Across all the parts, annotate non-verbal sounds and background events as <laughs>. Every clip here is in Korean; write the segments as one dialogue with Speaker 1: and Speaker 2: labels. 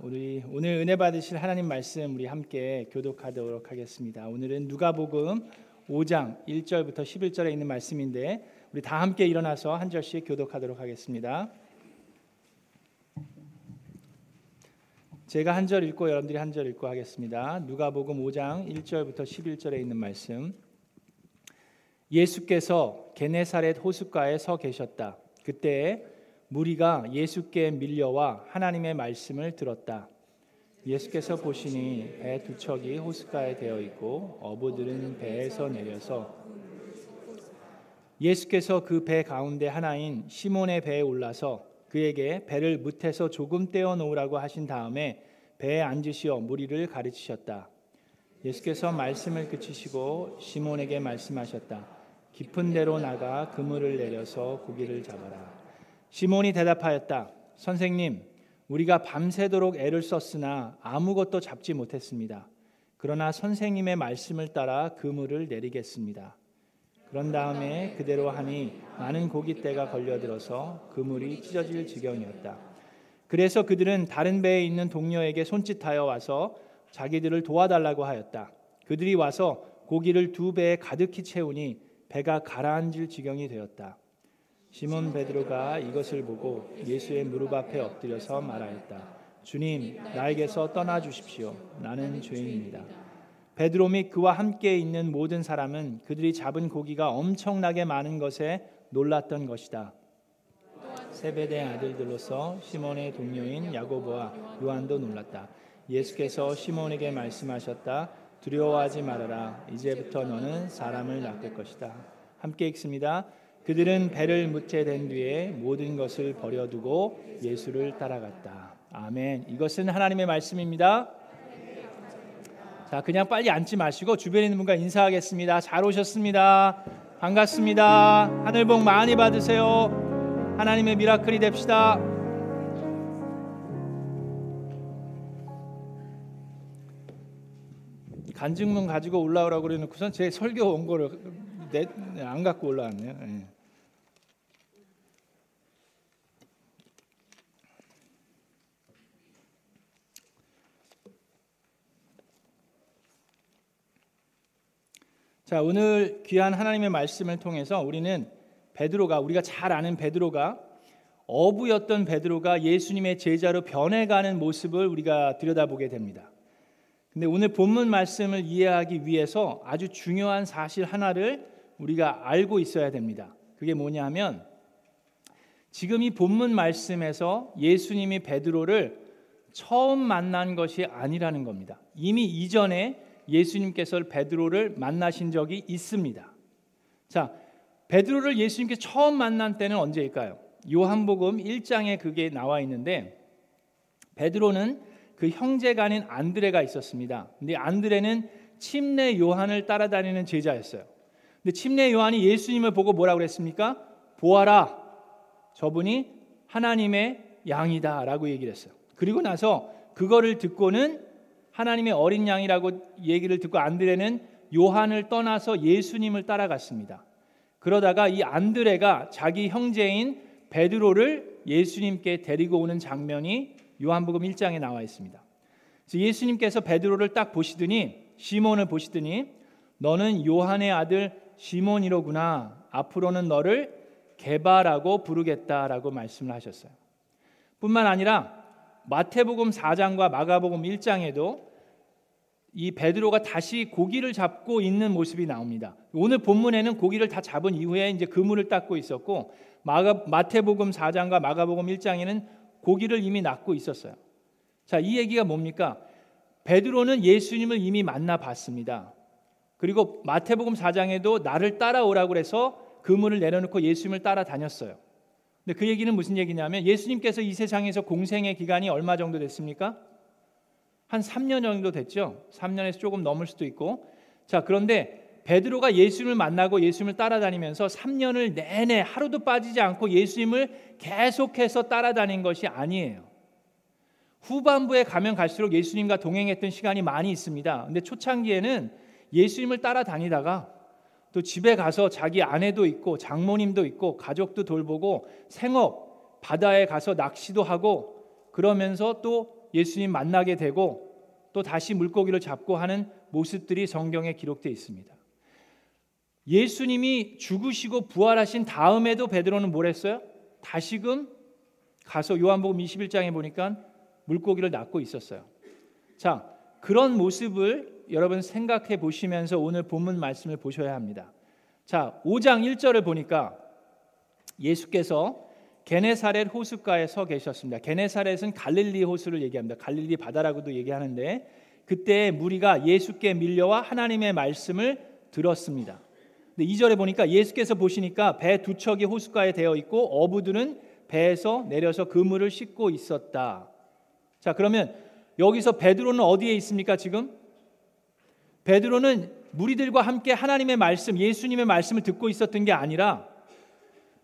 Speaker 1: 우리 오늘 은혜 받으실 하나님 말씀 우리 함께 교독하도록 하겠습니다. 오늘은 누가복음 5장 1절부터 11절에 있는 말씀인데 우리 다 함께 일어나서 한 절씩 교독하도록 하겠습니다. 제가 한 절 읽고 여러분들이 한 절 읽고 하겠습니다. 누가복음 5장 1절부터 11절에 있는 말씀. 예수께서 게네사렛 호숫가에 서 계셨다. 그때 무리가 예수께 밀려와 하나님의 말씀을 들었다. 예수께서 보시니 배 두 척이 호숫가에 되어 있고 어부들은 배에서 내려서 예수께서 그 배 가운데 하나인 시몬의 배에 올라서 그에게 배를 무태서 조금 떼어 놓으라고 하신 다음에 배에 앉으시어 무리를 가르치셨다. 예수께서 말씀을 그치시고 시몬에게 말씀하셨다. 깊은 데로 나가 그물을 내려서 고기를 잡아라. 시몬이 대답하였다. 선생님, 우리가 밤새도록 애를 썼으나 아무것도 잡지 못했습니다. 그러나 선생님의 말씀을 따라 그물을 내리겠습니다. 그런 다음에 그대로 하니 많은 고깃대가 걸려들어서 그물이 찢어질 지경이었다. 그래서 그들은 다른 배에 있는 동료에게 손짓하여 와서 자기들을 도와달라고 하였다. 그들이 와서 고기를 두 배에 가득히 채우니 배가 가라앉을 지경이 되었다. 시몬 베드로가 이것을 보고 예수의 무릎 앞에 엎드려서 말하였다. 주님, 나에게서 떠나 주십시오. 나는 죄인입니다. 베드로 및 그와 함께 있는 모든 사람은 그들이 잡은 고기가 엄청나게 많은 것에 놀랐던 것이다. 세베대 아들들로서 시몬의 동료인 야고보와 요한도 놀랐다. 예수께서 시몬에게 말씀하셨다. 두려워하지 말아라. 이제부터 너는 사람을 낚을 것이다. 함께 읽습니다. 그들은 배를 무채된 뒤에 모든 것을 버려두고 예수를 따라갔다. 아멘. 이것은 하나님의 말씀입니다. 자, 그냥 빨리 앉지 마시고 주변에 있는 분과 인사하겠습니다. 잘 오셨습니다. 반갑습니다. 하늘 복 많이 받으세요. 하나님의 미라클이 됩시다. 간증문 가지고 올라오라고 그래 놓고선 제 설교 온 거를 안 갖고 올라왔네요. 자, 오늘 귀한 하나님의 말씀을 통해서 우리는 베드로가 우리가 잘 아는 베드로가 어부였던 베드로가 예수님의 제자로 변해가는 모습을 우리가 들여다보게 됩니다. 근데 오늘 본문 말씀을 이해하기 위해서 아주 중요한 사실 하나를 우리가 알고 있어야 됩니다. 그게 뭐냐면 지금 이 본문 말씀에서 예수님이 베드로를 처음 만난 것이 아니라는 겁니다. 이미 이전에 예수님께서 베드로를 만나신 적이 있습니다. 자, 베드로를 예수님께 처음 만난 때는 언제일까요? 요한복음 1장에 그게 나와 있는데 베드로는 그 형제가 아닌 안드레가 있었습니다. 근데 안드레는 침례 요한을 따라다니는 제자였어요. 근데 침례 요한이 예수님을 보고 뭐라고 그랬습니까? 보아라. 저분이 하나님의 양이다라고 얘기를 했어요. 그리고 나서 그거를 듣고는 하나님의 어린 양이라고 얘기를 듣고 안드레는 요한을 떠나서 예수님을 따라갔습니다. 그러다가 이 안드레가 자기 형제인 베드로를 예수님께 데리고 오는 장면이 요한복음 1장에 나와 있습니다. 예수님께서 베드로를 딱 보시더니 시몬을 보시더니 너는 요한의 아들 시몬이로구나. 앞으로는 너를 개바라고 부르겠다라고 말씀을 하셨어요. 뿐만 아니라 마태복음 4장과 마가복음 1장에도 이 베드로가 다시 고기를 잡고 있는 모습이 나옵니다. 오늘 본문에는 고기를 다 잡은 이후에 이제 그물을 닦고 있었고 마가, 마태복음 4장과 마가복음 1장에는 고기를 이미 낚고 있었어요. 자, 이 얘기가 뭡니까? 베드로는 예수님을 이미 만나 봤습니다. 그리고 마태복음 4장에도 나를 따라오라고 해서 그물을 내려놓고 예수님을 따라다녔어요. 근데 그 얘기는 무슨 얘기냐면 예수님께서 이 세상에서 공생의 기간이 얼마 정도 됐습니까? 한 3년 정도 됐죠. 3년에서 조금 넘을 수도 있고. 자, 그런데 베드로가 예수님을 만나고 예수님을 따라다니면서 3년을 내내 하루도 빠지지 않고 예수님을 계속해서 따라다닌 것이 아니에요. 후반부에 가면 갈수록 예수님과 동행했던 시간이 많이 있습니다. 근데 초창기에는 예수님을 따라다니다가 또 집에 가서 자기 아내도 있고 장모님도 있고 가족도 돌보고 생업 바다에 가서 낚시도 하고 그러면서 또 예수님 만나게 되고 또 다시 물고기를 잡고 하는 모습들이 성경에 기록되어 있습니다. 예수님이 죽으시고 부활하신 다음에도 베드로는 뭘 했어요? 다시금 가서 요한복음 21장에 보니까 물고기를 낚고 있었어요. 자, 그런 모습을 여러분 생각해 보시면서 오늘 본문 말씀을 보셔야 합니다. 자, 5장 1절을 보니까 예수께서 게네사렛 호숫가에 서 계셨습니다. 게네사렛은 갈릴리 호수를 얘기합니다. 갈릴리 바다라고도 얘기하는데 그때 무리가 예수께 밀려와 하나님의 말씀을 들었습니다. 근데 2절에 보니까 예수께서 보시니까 배 두 척이 호숫가에 되어 있고 어부들은 배에서 내려서 그물을 씻고 있었다. 자, 그러면 여기서 베드로는 어디에 있습니까, 지금? 베드로는 무리들과 함께 하나님의 말씀, 예수님의 말씀을 듣고 있었던 게 아니라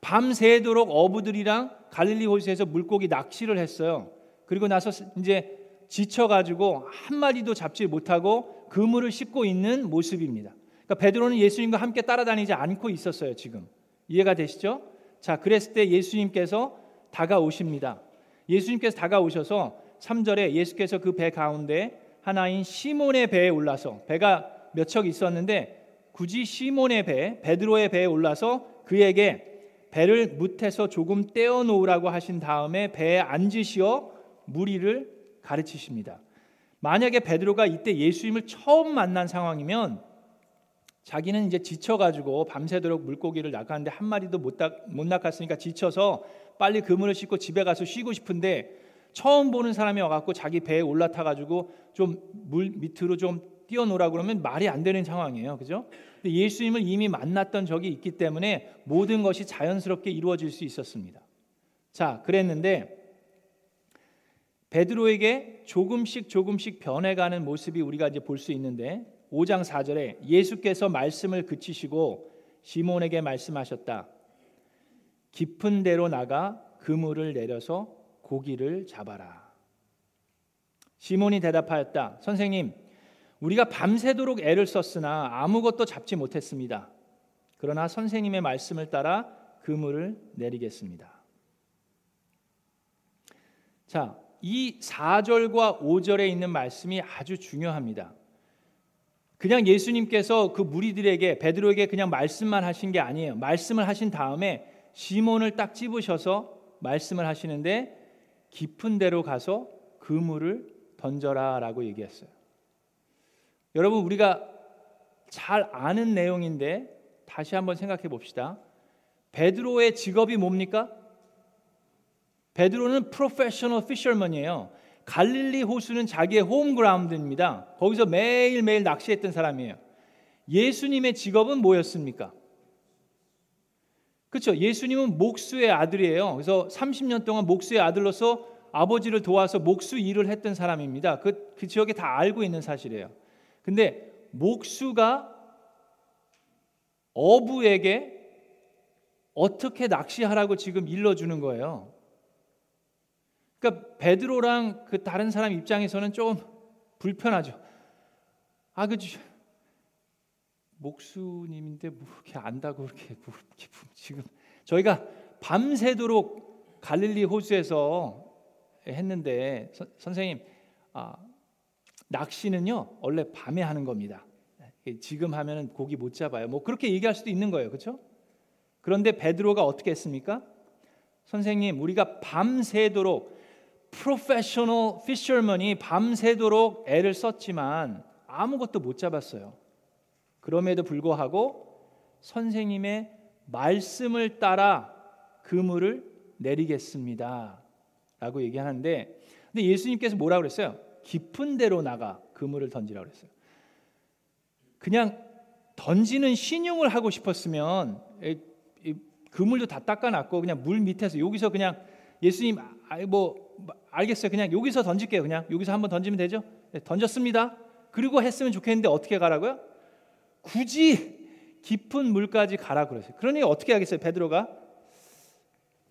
Speaker 1: 밤새도록 어부들이랑 갈릴리 호수에서 물고기 낚시를 했어요. 그리고 나서 이제 지쳐 가지고 한 마리도 잡지 못하고 그물을 씻고 있는 모습입니다. 그러니까 베드로는 예수님과 함께 따라다니지 않고 있었어요. 지금 이해가 되시죠? 자, 그랬을 때 예수님께서 다가오십니다. 예수님께서 다가오셔서 3절에 예수께서 그 배 가운데 하나인 시몬의 배에 올라서 배가 몇 척 있었는데 굳이 시몬의 배, 베드로의 배에 올라서 그에게 배를 뭇에서 조금 떼어 놓으라고 하신 다음에 배에 앉으시어 무리를 가르치십니다. 만약에 베드로가 이때 예수님을 처음 만난 상황이면 자기는 이제 지쳐가지고 밤새도록 물고기를 낚았는데 한 마리도 못, 못 낚았으니까 지쳐서 빨리 그물을 싣고 집에 가서 쉬고 싶은데 처음 보는 사람이 와갖고 자기 배에 올라타가지고 좀 물 밑으로 좀 뛰어노라 그러면 말이 안 되는 상황이에요, 그죠? 근데 예수님을 이미 만났던 적이 있기 때문에 모든 것이 자연스럽게 이루어질 수 있었습니다. 자, 그랬는데 베드로에게 조금씩 조금씩 변해가는 모습이 우리가 이제 볼 수 있는데 5장 4절에 예수께서 말씀을 그치시고 시몬에게 말씀하셨다. 깊은 데로 나가 그물을 내려서 고기를 잡아라. 시몬이 대답하였다. 선생님, 우리가 밤새도록 애를 썼으나 아무것도 잡지 못했습니다. 그러나 선생님의 말씀을 따라 그물을 내리겠습니다. 자, 이 4절과 5절에 있는 말씀이 아주 중요합니다. 그냥 예수님께서 그 무리들에게 베드로에게 그냥 말씀만 하신 게 아니에요. 말씀을 하신 다음에 시몬을 딱 집으셔서 말씀을 하시는데 깊은 데로 가서 그물을 던져라라고 얘기했어요. 여러분 우리가 잘 아는 내용인데 다시 한번 생각해 봅시다. 베드로의 직업이 뭡니까? 베드로는 프로페셔널 피셔먼이에요. 갈릴리 호수는 자기의 홈그라운드입니다. 거기서 매일매일 낚시했던 사람이에요. 예수님의 직업은 뭐였습니까? 그렇죠. 예수님은 목수의 아들이에요. 그래서 30년 동안 목수의 아들로서 아버지를 도와서 목수 일을 했던 사람입니다. 그, 그 지역에 다 알고 있는 사실이에요. 근데 목수가 어부에게 어떻게 낚시하라고 지금 일러주는 거예요. 그러니까 베드로랑 그 다른 사람 입장에서는 좀 불편하죠. 아, 그 목수님인데 뭐 <laughs> 이렇게 안다고 이렇게 뭐 지금 저희가 밤새도록 갈릴리 호수에서 했는데 서, 선생님 아, 낚시는요 원래 밤에 하는 겁니다. 지금 하면은 고기 못 잡아요. 뭐 그렇게 얘기할 수도 있는 거예요, 그렇죠? 그런데 베드로가 어떻게 했습니까? 선생님, 우리가 밤새도록 프로페셔널 피셔먼이 밤새도록 애를 썼지만 아무것도 못 잡았어요. 그럼에도 불구하고 선생님의 말씀을 따라 그물을 내리겠습니다. 라고 얘기하는데 근데 예수님께서 뭐라고 그랬어요? 깊은 데로 나가 그물을 던지라고 그랬어요. 그냥 던지는 신용을 하고 싶었으면 그물도 다 닦아놨고 그냥 물 밑에서 여기서 그냥 예수님 뭐 알겠어요. 그냥 여기서 던질게요. 그냥 여기서 한번 던지면 되죠? 네, 던졌습니다. 그리고 했으면 좋겠는데 어떻게 가라고요? 굳이 깊은 물까지 가라 그러세요. 그러니 어떻게 하겠어요, 베드로가?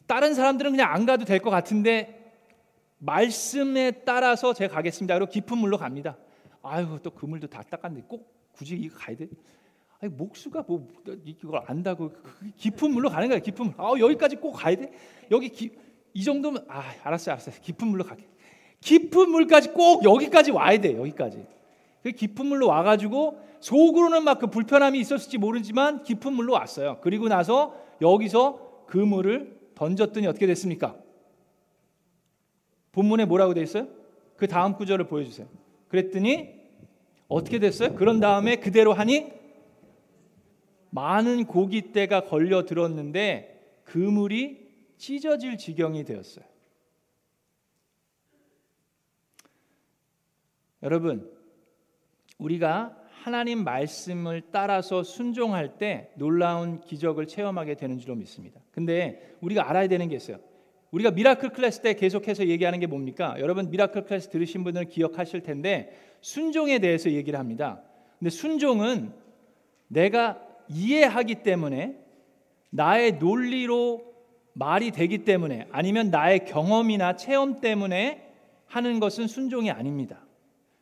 Speaker 1: 다른 사람들은 그냥 안 가도 될 것 같은데 말씀에 따라서 제가 가겠습니다. 그리고 깊은 물로 갑니다. 아유, 또 그물도 다 닦았는데 꼭 굳이 이거 가야 돼? 아니 목수가 뭐 이걸 안다고 깊은 물로 가는 거야 깊은 물. 아 여기까지 꼭 가야 돼? 여기 기, 이 정도면 아 알았어 알았어 깊은 물로 가게. 깊은 물까지 꼭 여기까지 와야 돼. 여기까지. 그 깊은 물로 와가지고 속으로는 막 그 불편함이 있었을지 모르지만 깊은 물로 왔어요. 그리고 나서 여기서 그 물을 던졌더니 어떻게 됐습니까? 본문에 뭐라고 돼 있어요? 그 다음 구절을 보여주세요. 그랬더니 어떻게 됐어요? 그런 다음에 그대로 하니 많은 고깃대가 걸려 들었는데 그물이 찢어질 지경이 되었어요. 여러분, 우리가 하나님 말씀을 따라서 순종할 때 놀라운 기적을 체험하게 되는 줄로 믿습니다. 근데 우리가 알아야 되는 게 있어요. 우리가 miracle class 때 계속해서 얘기하는 게 뭡니까? 여러분 miracle class 들으신 분들은 기억하실 텐데 순종에 대해서 얘기를 합니다. 근데 순종은 내가 이해하기 때문에 나의 논리로 말이 되기 때문에 아니면 나의 경험이나 체험 때문에 하는 것은 순종이 아닙니다.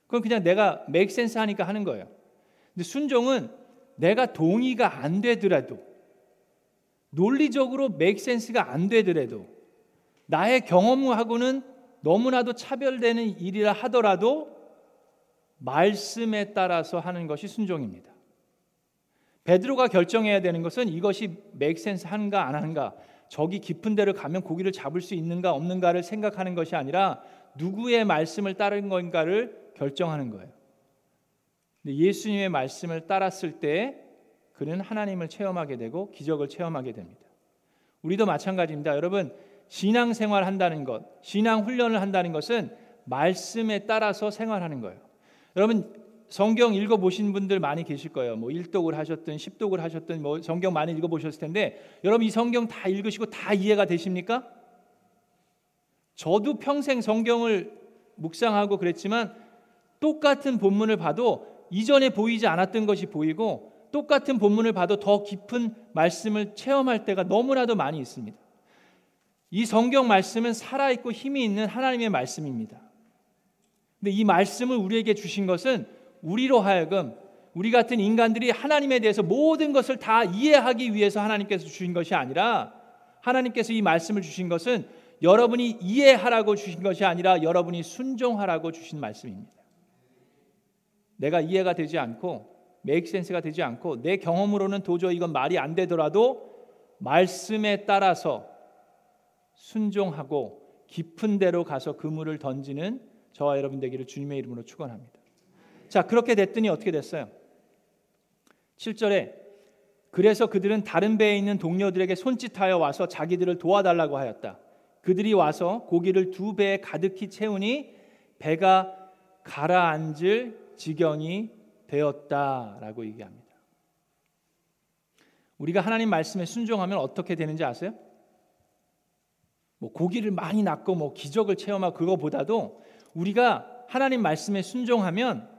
Speaker 1: 그건 그냥 내가 sense 하니까 하는 거예요. 근데 순종은 내가 동의가 안 되더라도 논리적으로 sense가 안 되더라도 나의 경험하고는 너무나도 차별되는 일이라 하더라도 말씀에 따라서 하는 것이 순종입니다. 베드로가 결정해야 되는 것은 이것이 sense 하는가 안 하는가 저기 깊은 데를 가면 고기를 잡을 수 있는가 없는가를 생각하는 것이 아니라 누구의 말씀을 따른 건가를 결정하는 거예요. 근데 예수님의 말씀을 따랐을 때 그는 하나님을 체험하게 되고 기적을 체험하게 됩니다. 우리도 마찬가지입니다. 여러분 신앙 생활 한다는 것, 신앙 훈련을 한다는 것은 말씀에 따라서 생활하는 거예요. 여러분 성경 읽어 보신 분들 많이 계실 거예요. 뭐 1독을 하셨든 10독을 하셨든 뭐 성경 많이 읽어 보셨을 텐데 여러분 이 성경 다 읽으시고 다 이해가 되십니까? 저도 평생 성경을 묵상하고 그랬지만 똑같은 본문을 봐도 이전에 보이지 않았던 것이 보이고 똑같은 본문을 봐도 더 깊은 말씀을 체험할 때가 너무나도 많이 있습니다. 이 성경 말씀은 살아있고 힘이 있는 하나님의 말씀입니다. 근데 이 말씀을 우리에게 주신 것은 우리로 하여금 우리 같은 인간들이 하나님에 대해서 모든 것을 다 이해하기 위해서 하나님께서 주신 것이 아니라 하나님께서 이 말씀을 주신 것은 여러분이 이해하라고 주신 것이 아니라 여러분이 순종하라고 주신 말씀입니다. 내가 이해가 되지 않고 메이크 센스가 되지 않고 내 경험으로는 도저히 이건 말이 안 되더라도 말씀에 따라서 순종하고 깊은 데로 가서 그물을 던지는 저와 여러분 되기를 주님의 이름으로 축원합니다. 자, 그렇게 됐더니 어떻게 됐어요? 7절에 그래서 그들은 다른 배에 있는 동료들에게 손짓하여 와서 자기들을 도와달라고 하였다. 그들이 와서 고기를 두 배에 가득히 채우니 배가 가라앉을 지경이 되었다라고 얘기합니다. 우리가 하나님 말씀에 순종하면 어떻게 되는지 아세요? 뭐 고기를 많이 낳고 뭐 기적을 체험하고 그거보다도 우리가 하나님 말씀에 순종하면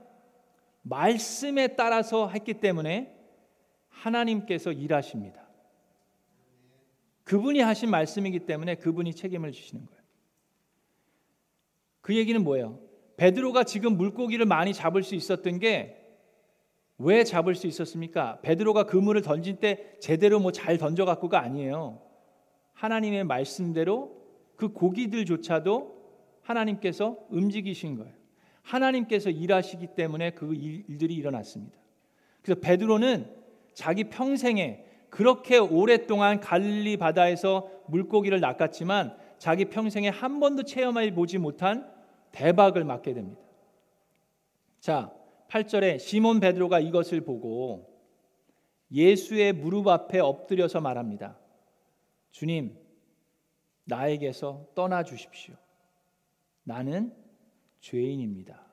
Speaker 1: 말씀에 따라서 했기 때문에 하나님께서 일하십니다. 그분이 하신 말씀이기 때문에 그분이 책임을 지시는 거예요. 그 얘기는 뭐예요? 베드로가 지금 물고기를 많이 잡을 수 있었던 게 왜 잡을 수 있었습니까? 베드로가 그물을 던질 때 제대로 뭐 잘 던져 갖고가 아니에요. 하나님의 말씀대로 그 고기들조차도 하나님께서 움직이신 거예요. 하나님께서 일하시기 때문에 그 일들이 일어났습니다. 그래서 베드로는 자기 평생에 그렇게 오랫동안 갈릴리 바다에서 물고기를 낚았지만 자기 평생에 한 번도 체험해 보지 못한 대박을 맞게 됩니다. 자, 8절에 시몬 베드로가 이것을 보고 예수의 무릎 앞에 엎드려서 말합니다. 주님, 나에게서 떠나 주십시오. 나는 죄인입니다.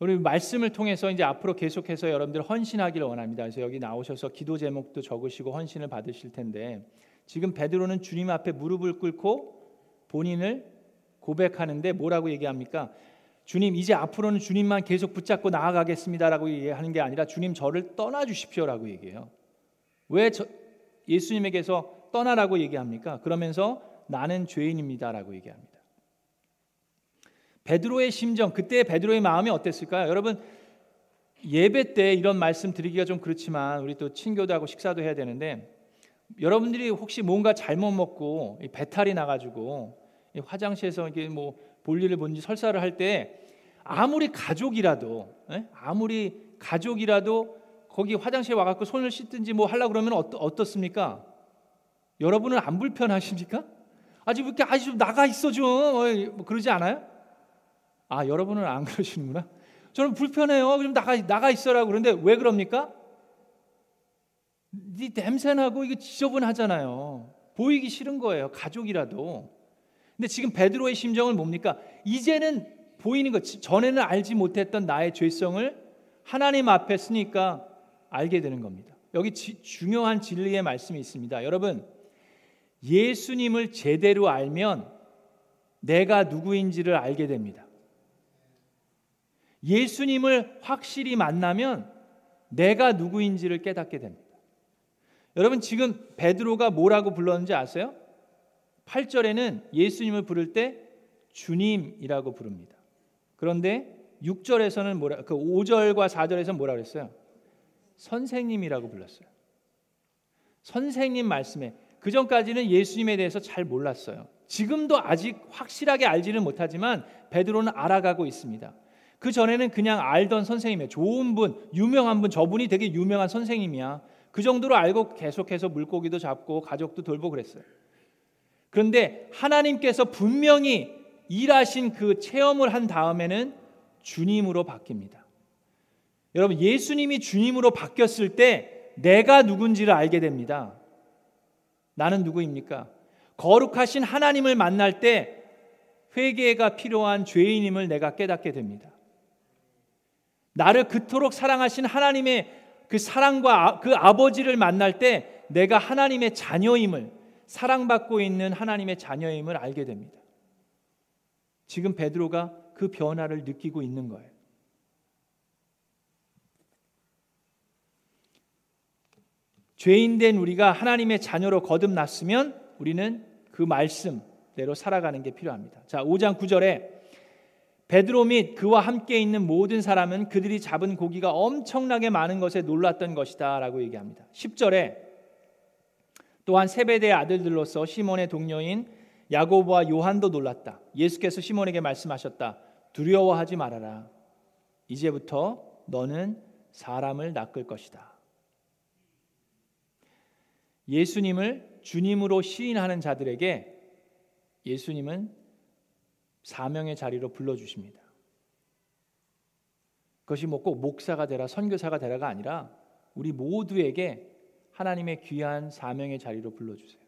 Speaker 1: 우리 말씀을 통해서 이제 앞으로 계속해서 여러분들 헌신하기를 원합니다. 그래서 여기 나오셔서 기도 제목도 적으시고 헌신을 받으실 텐데 지금 베드로는 주님 앞에 무릎을 꿇고 본인을 고백하는데 뭐라고 얘기합니까? 주님 이제 앞으로는 주님만 계속 붙잡고 나아가겠습니다라고 얘기하는 게 아니라 주님 저를 떠나 주십시오라고 얘기해요. 왜 저, 예수님에게서 떠나라고 얘기합니까? 그러면서 나는 죄인입니다라고 얘기합니다. 베드로의 심정, 그때 베드로의 마음이 어땠을까요? 여러분 예배 때 이런 말씀 드리기가 좀 그렇지만 우리 또 친교도 하고 식사도 해야 되는데 여러분들이 혹시 뭔가 잘못 먹고 배탈이 나가지고 화장실에서 이게 뭐 볼일을 본지 설사를 할 때 아무리 가족이라도 예? 아무리 가족이라도 거기 화장실 와갖고 손을 씻든지 뭐 하려 그러면 어떠, 어떻습니까? 여러분은 안 불편하십니까? 아직 이렇게 아직 좀 나가 있어 좀뭐 그러지 않아요? 아 여러분은 안 그러시는구나. 저는 불편해요. 좀 나가 나가 있어라 그런데 왜 그럽니까? 네 냄새 나고 이게 지저분하잖아요. 보이기 싫은 거예요. 가족이라도. 근데 지금 베드로의 심정은 뭡니까? 이제는 보이는 것 전에는 알지 못했던 나의 죄성을 하나님 앞에 쓰니까 알게 되는 겁니다. 여기 지, 중요한 진리의 말씀이 있습니다. 여러분, 예수님을 제대로 알면 내가 누구인지를 알게 됩니다. 예수님을 확실히 만나면 내가 누구인지를 깨닫게 됩니다. 여러분 지금 베드로가 뭐라고 불렀는지 아세요? 8절에는 예수님을 부를 때 주님이라고 부릅니다. 그런데 6절에서는 뭐라 그 5절과 4절에서 뭐라 그랬어요? 선생님이라고 불렀어요. 선생님 말씀에 그 전까지는 예수님에 대해서 잘 몰랐어요. 지금도 아직 확실하게 알지는 못하지만 베드로는 알아가고 있습니다. 그 전에는 그냥 알던 선생님이에요. 좋은 분, 유명한 분, 저분이 되게 유명한 선생님이야. 그 정도로 알고 계속해서 물고기도 잡고 가족도 돌보고 그랬어요. 그런데 하나님께서 분명히 일하신 그 체험을 한 다음에는 주님으로 바뀝니다. 여러분, 예수님이 주님으로 바뀌었을 때 내가 누군지를 알게 됩니다. 나는 누구입니까? 거룩하신 하나님을 만날 때 회개가 필요한 죄인임을 내가 깨닫게 됩니다. 나를 그토록 사랑하신 하나님의 그 사랑과 아, 그 아버지를 만날 때 내가 하나님의 자녀임을 사랑받고 있는 하나님의 자녀임을 알게 됩니다. 지금 베드로가 그 변화를 느끼고 있는 거예요. 죄인된 우리가 하나님의 자녀로 거듭났으면 우리는 그 말씀대로 살아가는 게 필요합니다. 자, 5장 9절에 베드로 및 그와 함께 있는 모든 사람은 그들이 잡은 고기가 엄청나게 많은 것에 놀랐던 것이다라고 얘기합니다. 10절에 또한 세베대의 아들들로서 시몬의 동료인 야고보와 요한도 놀랐다. 예수께서 시몬에게 말씀하셨다. 두려워하지 말아라. 이제부터 너는 사람을 낚을 것이다. 예수님을 주님으로 시인하는 자들에게 예수님은 사명의 자리로 불러 주십니다. 그것이 뭐 꼭 목사가 되라 선교사가 되라가 아니라 우리 모두에게 하나님의 귀한 사명의 자리로 불러 주세요.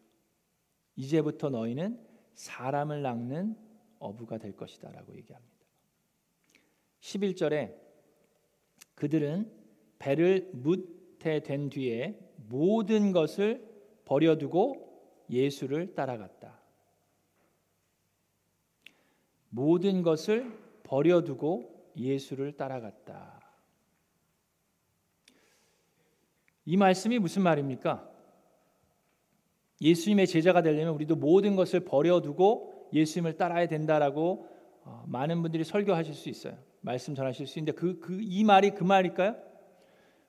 Speaker 1: 이제부터 너희는 사람을 낚는 어부가 될 것이다 라고 얘기합니다. 11절에 그들은 배를 무태 된 뒤에 모든 것을 버려두고 예수를 따라갔다. 모든 것을 버려두고 예수를 따라갔다. 이 말씀이 무슨 말입니까? 예수님의 제자가 되려면 우리도 모든 것을 버려두고 예수님을 따라야 된다라고 어, 많은 분들이 설교하실 수 있어요. 말씀 전하실 수 있는데 그 그 이 말이 그 말일까요?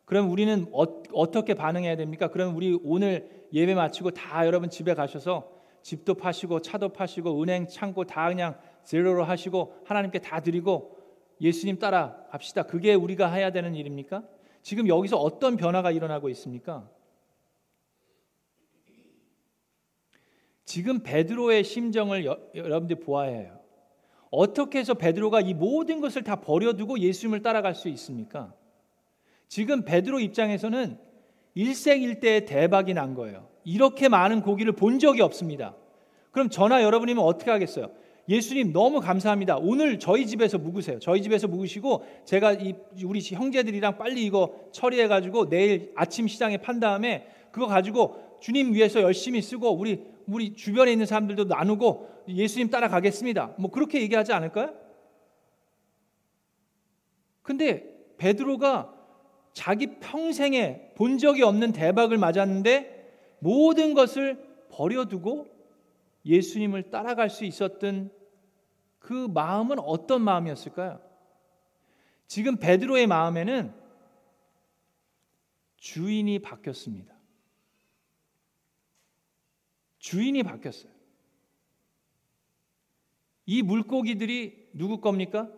Speaker 1: 그럼 우리는 어, 떻게 반응해야 됩니까? 그럼 우리 오늘 예배 마치고 다 여러분 집에 가셔서 집도 파시고 차도 파시고 은행 창고 다 그냥 제로로 하시고 하나님께 다 드리고 예수님 따라 갑시다. 그게 우리가 해야 되는 일입니까? 지금 여기서 어떤 변화가 일어나고 있습니까? 지금 베드로의 심정을 여, 여러분들 보아야 해요. 어떻게 해서 베드로가 이 모든 것을 다 버려두고 예수님을 따라갈 수 있습니까? 지금 베드로 입장에서는 일생일대의 대박이 난 거예요. 이렇게 많은 고기를 본 적이 없습니다. 그럼 저나 여러분이면 어떻게 하겠어요? 예수님 너무 감사합니다. 오늘 저희 집에서 묵으세요. 저희 집에서 묵으시고 제가 이 우리 형제들이랑 빨리 이거 처리해 가지고 내일 아침 시장에 판 다음에 그거 가지고 주님 위해서 열심히 쓰고 우리 우리 주변에 있는 사람들도 나누고 예수님 따라가겠습니다. 뭐 그렇게 얘기하지 않을까요? 근데 베드로가 자기 평생에 본 적이 없는 대박을 맞았는데 모든 것을 버려두고 예수님을 따라갈 수 있었던 그 마음은 어떤 마음이었을까요? 지금 베드로의 마음에는 주인이 바뀌었습니다. 주인이 바뀌었어요. 이 물고기들이 누구 겁니까?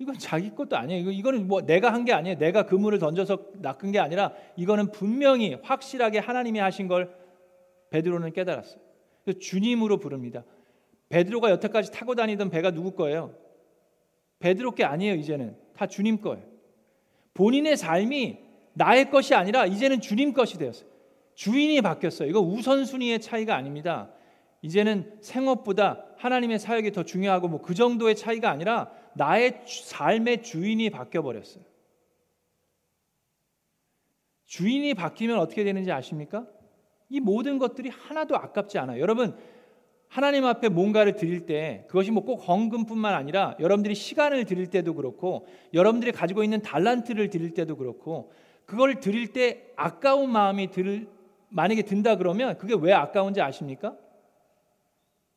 Speaker 1: 이건 자기 것도 아니에요. 이거는 뭐 내가 한 게 아니에요. 내가 그물을 던져서 낚은 게 아니라 이거는 분명히 확실하게 하나님이 하신 걸 베드로는 깨달았어요. 주님으로 부릅니다. 베드로가 여태까지 타고 다니던 배가 누구 거예요? 베드로 게 아니에요. 이제는 다 주님 거예요. 본인의 삶이 나의 것이 아니라 이제는 주님 것이 되었어요. 주인이 바뀌었어요. 이거 우선순위의 차이가 아닙니다. 이제는 생업보다 하나님의 사역이 더 중요하고 뭐 그 정도의 차이가 아니라 나의 삶의 주인이 바뀌어 버렸어요. 주인이 바뀌면 어떻게 되는지 아십니까? 이 모든 것들이 하나도 아깝지 않아요. 여러분 하나님 앞에 뭔가를 드릴 때 그것이 뭐 꼭 헌금뿐만 아니라 여러분들이 시간을 드릴 때도 그렇고 여러분들이 가지고 있는 달란트를 드릴 때도 그렇고 그걸 드릴 때 아까운 마음이 들 만약에 든다 그러면 그게 왜 아까운지 아십니까?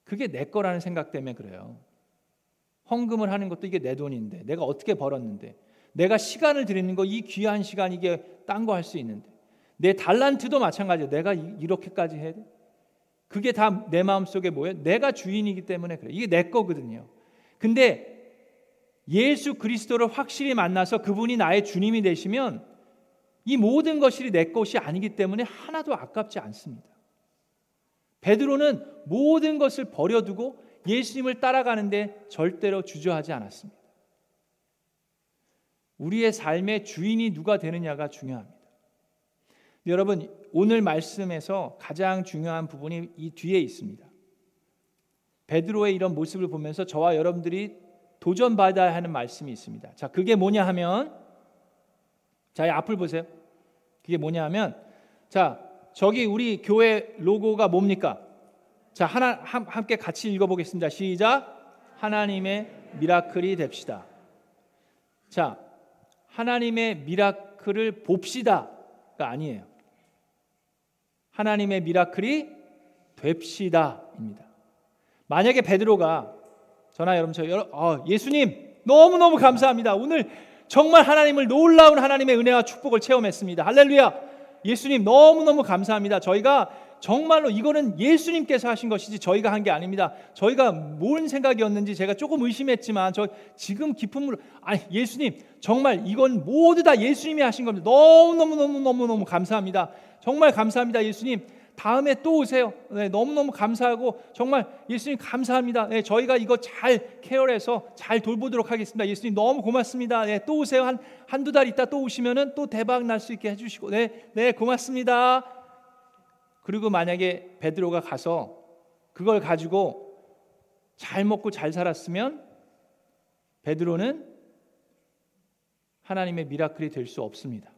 Speaker 1: 그게 내 거라는 생각 때문에 그래요. 헌금을 하는 것도 이게 내 돈인데 내가 어떻게 벌었는데 내가 시간을 드리는 거 이 귀한 시간 이게 딴 거 할 수 있는데 내 달란트도 마찬가지예요. 내가 이렇게까지 해야 돼? 그게 다 내 마음속에 뭐예요? 내가 주인이기 때문에 그래. 이게 내 거거든요. 근데 예수 그리스도를 확실히 만나서 그분이 나의 주님이 되시면 이 모든 것이 내 것이 아니기 때문에 하나도 아깝지 않습니다. 베드로는 모든 것을 버려두고 예수님을 따라가는데 절대로 주저하지 않았습니다. 우리의 삶의 주인이 누가 되느냐가 중요합니다. 여러분, 오늘 말씀에서 가장 중요한 부분이 이 뒤에 있습니다. 베드로의 이런 모습을 보면서 저와 여러분들이 도전 받아야 하는 말씀이 있습니다. 자, 그게 뭐냐 하면 자, 이 앞을 보세요. 그게 뭐냐 하면 자, 저기 우리 교회 로고가 뭡니까? 자, 하나 함께 같이 읽어 보겠습니다. 시작. 하나님의 미라클이 됩시다. 자, 하나님의 미라클을 봅시다가 아니에요. 하나님의 미라클이 됩시다입니다. 만약에 베드로가 저나 여러분 저 어, 예수님 너무 너무 감사합니다. 오늘 정말 하나님을 놀라운 하나님의 은혜와 축복을 체험했습니다. 할렐루야. 예수님 너무너무 감사합니다. 저희가 정말로 이거는 예수님께서 하신 것이지 저희가 한 게 아닙니다. 저희가 뭔 생각이었는지 제가 조금 의심했지만 저 지금 깊은 아니 예수님 정말 이건 모두 다 예수님이 하신 겁니다. 너무너무 너무 너무 너무 감사합니다. 정말 감사합니다. 예수님 다음에 또 오세요. 네, 너무너무 감사하고 정말 예수님 감사합니다. 네, 저희가 이거 잘 케어해서 잘 돌보도록 하겠습니다. 예수님 너무 고맙습니다. 네, 또 오세요. 한 한두 달 있다 또 오시면은 또 대박 날 수 있게 해 주시고 네, 네, 고맙습니다. 그리고 만약에 베드로가 가서 그걸 가지고 잘 먹고 잘 살았으면 베드로는 하나님의 미라클이 될 수 없습니다.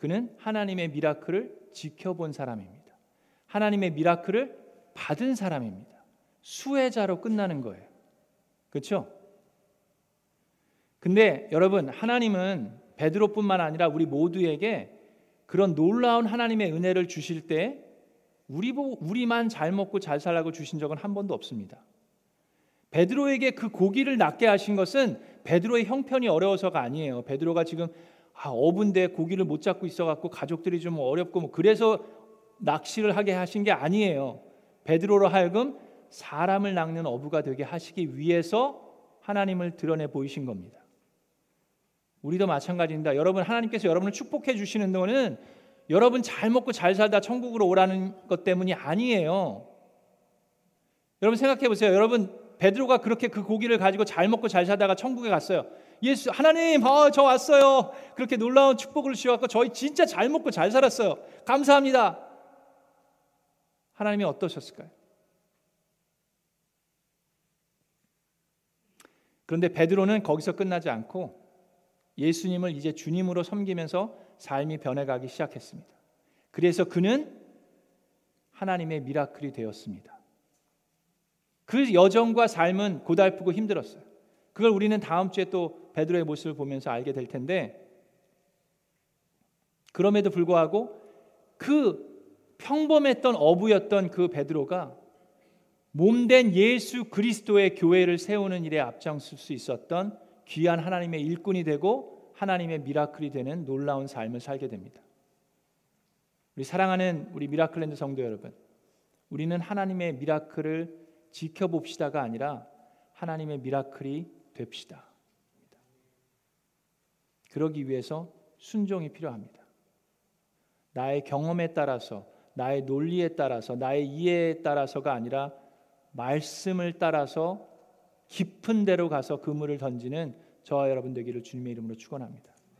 Speaker 1: 그는 하나님의 미라클을 지켜본 사람입니다. 하나님의 미라클을 받은 사람입니다. 수혜자로 끝나는 거예요. 그렇죠? 근데 여러분 하나님은 베드로뿐만 아니라 우리 모두에게 그런 놀라운 하나님의 은혜를 주실 때 우리 우리만 잘 먹고 잘 살라고 주신 적은 한 번도 없습니다. 베드로에게 그 고기를 낫게 하신 것은 베드로의 형편이 어려워서가 아니에요. 베드로가 지금 아, 어분데 고기를 못 잡고 있어갖고 가족들이 좀 어렵고 뭐 그래서 낚시를 하게 하신 게 아니에요. 베드로로 하여금 사람을 낚는 어부가 되게 하시기 위해서 하나님을 드러내 보이신 겁니다. 우리도 마찬가지입니다. 여러분 하나님께서 여러분을 축복해 주시는 동안은 여러분 잘 먹고 잘 살다 천국으로 오라는 것 때문이 아니에요. 여러분 생각해 보세요. 여러분 베드로가 그렇게 그 고기를 가지고 잘 먹고 잘 살다가 천국에 갔어요. 예수 하나님 어, 저 왔어요. 그렇게 놀라운 축복을 주셔서 저희 진짜 잘 먹고 잘 살았어요. 감사합니다. 하나님이 어떠셨을까요? 그런데 베드로는 거기서 끝나지 않고 예수님을 이제 주님으로 섬기면서 삶이 변해가기 시작했습니다. 그래서 그는 하나님의 미라클이 되었습니다. 그 여정과 삶은 고달프고 힘들었어요. 그걸 우리는 다음 주에 또 베드로의 모습을 보면서 알게 될 텐데 그럼에도 불구하고 그 평범했던 어부였던 그 베드로가 몸된 예수 그리스도의 교회를 세우는 일에 앞장설 수 있었던 귀한 하나님의 일꾼이 되고 하나님의 miracle이 되는 놀라운 삶을 살게 됩니다. 우리 사랑하는 우리 Miracle Land 성도 여러분, 우리는 하나님의 miracle을 지켜봅시다가 아니라 하나님의 miracle이 됩시다. 그러기 위해서 순종이 필요합니다. 나의 경험에 따라서, 나의 논리에 따라서, 나의 이해에 따라서가 아니라 말씀을 따라서 깊은 데로 가서 그물을 던지는 저와 여러분 되기를 주님의 이름으로 축원합니다.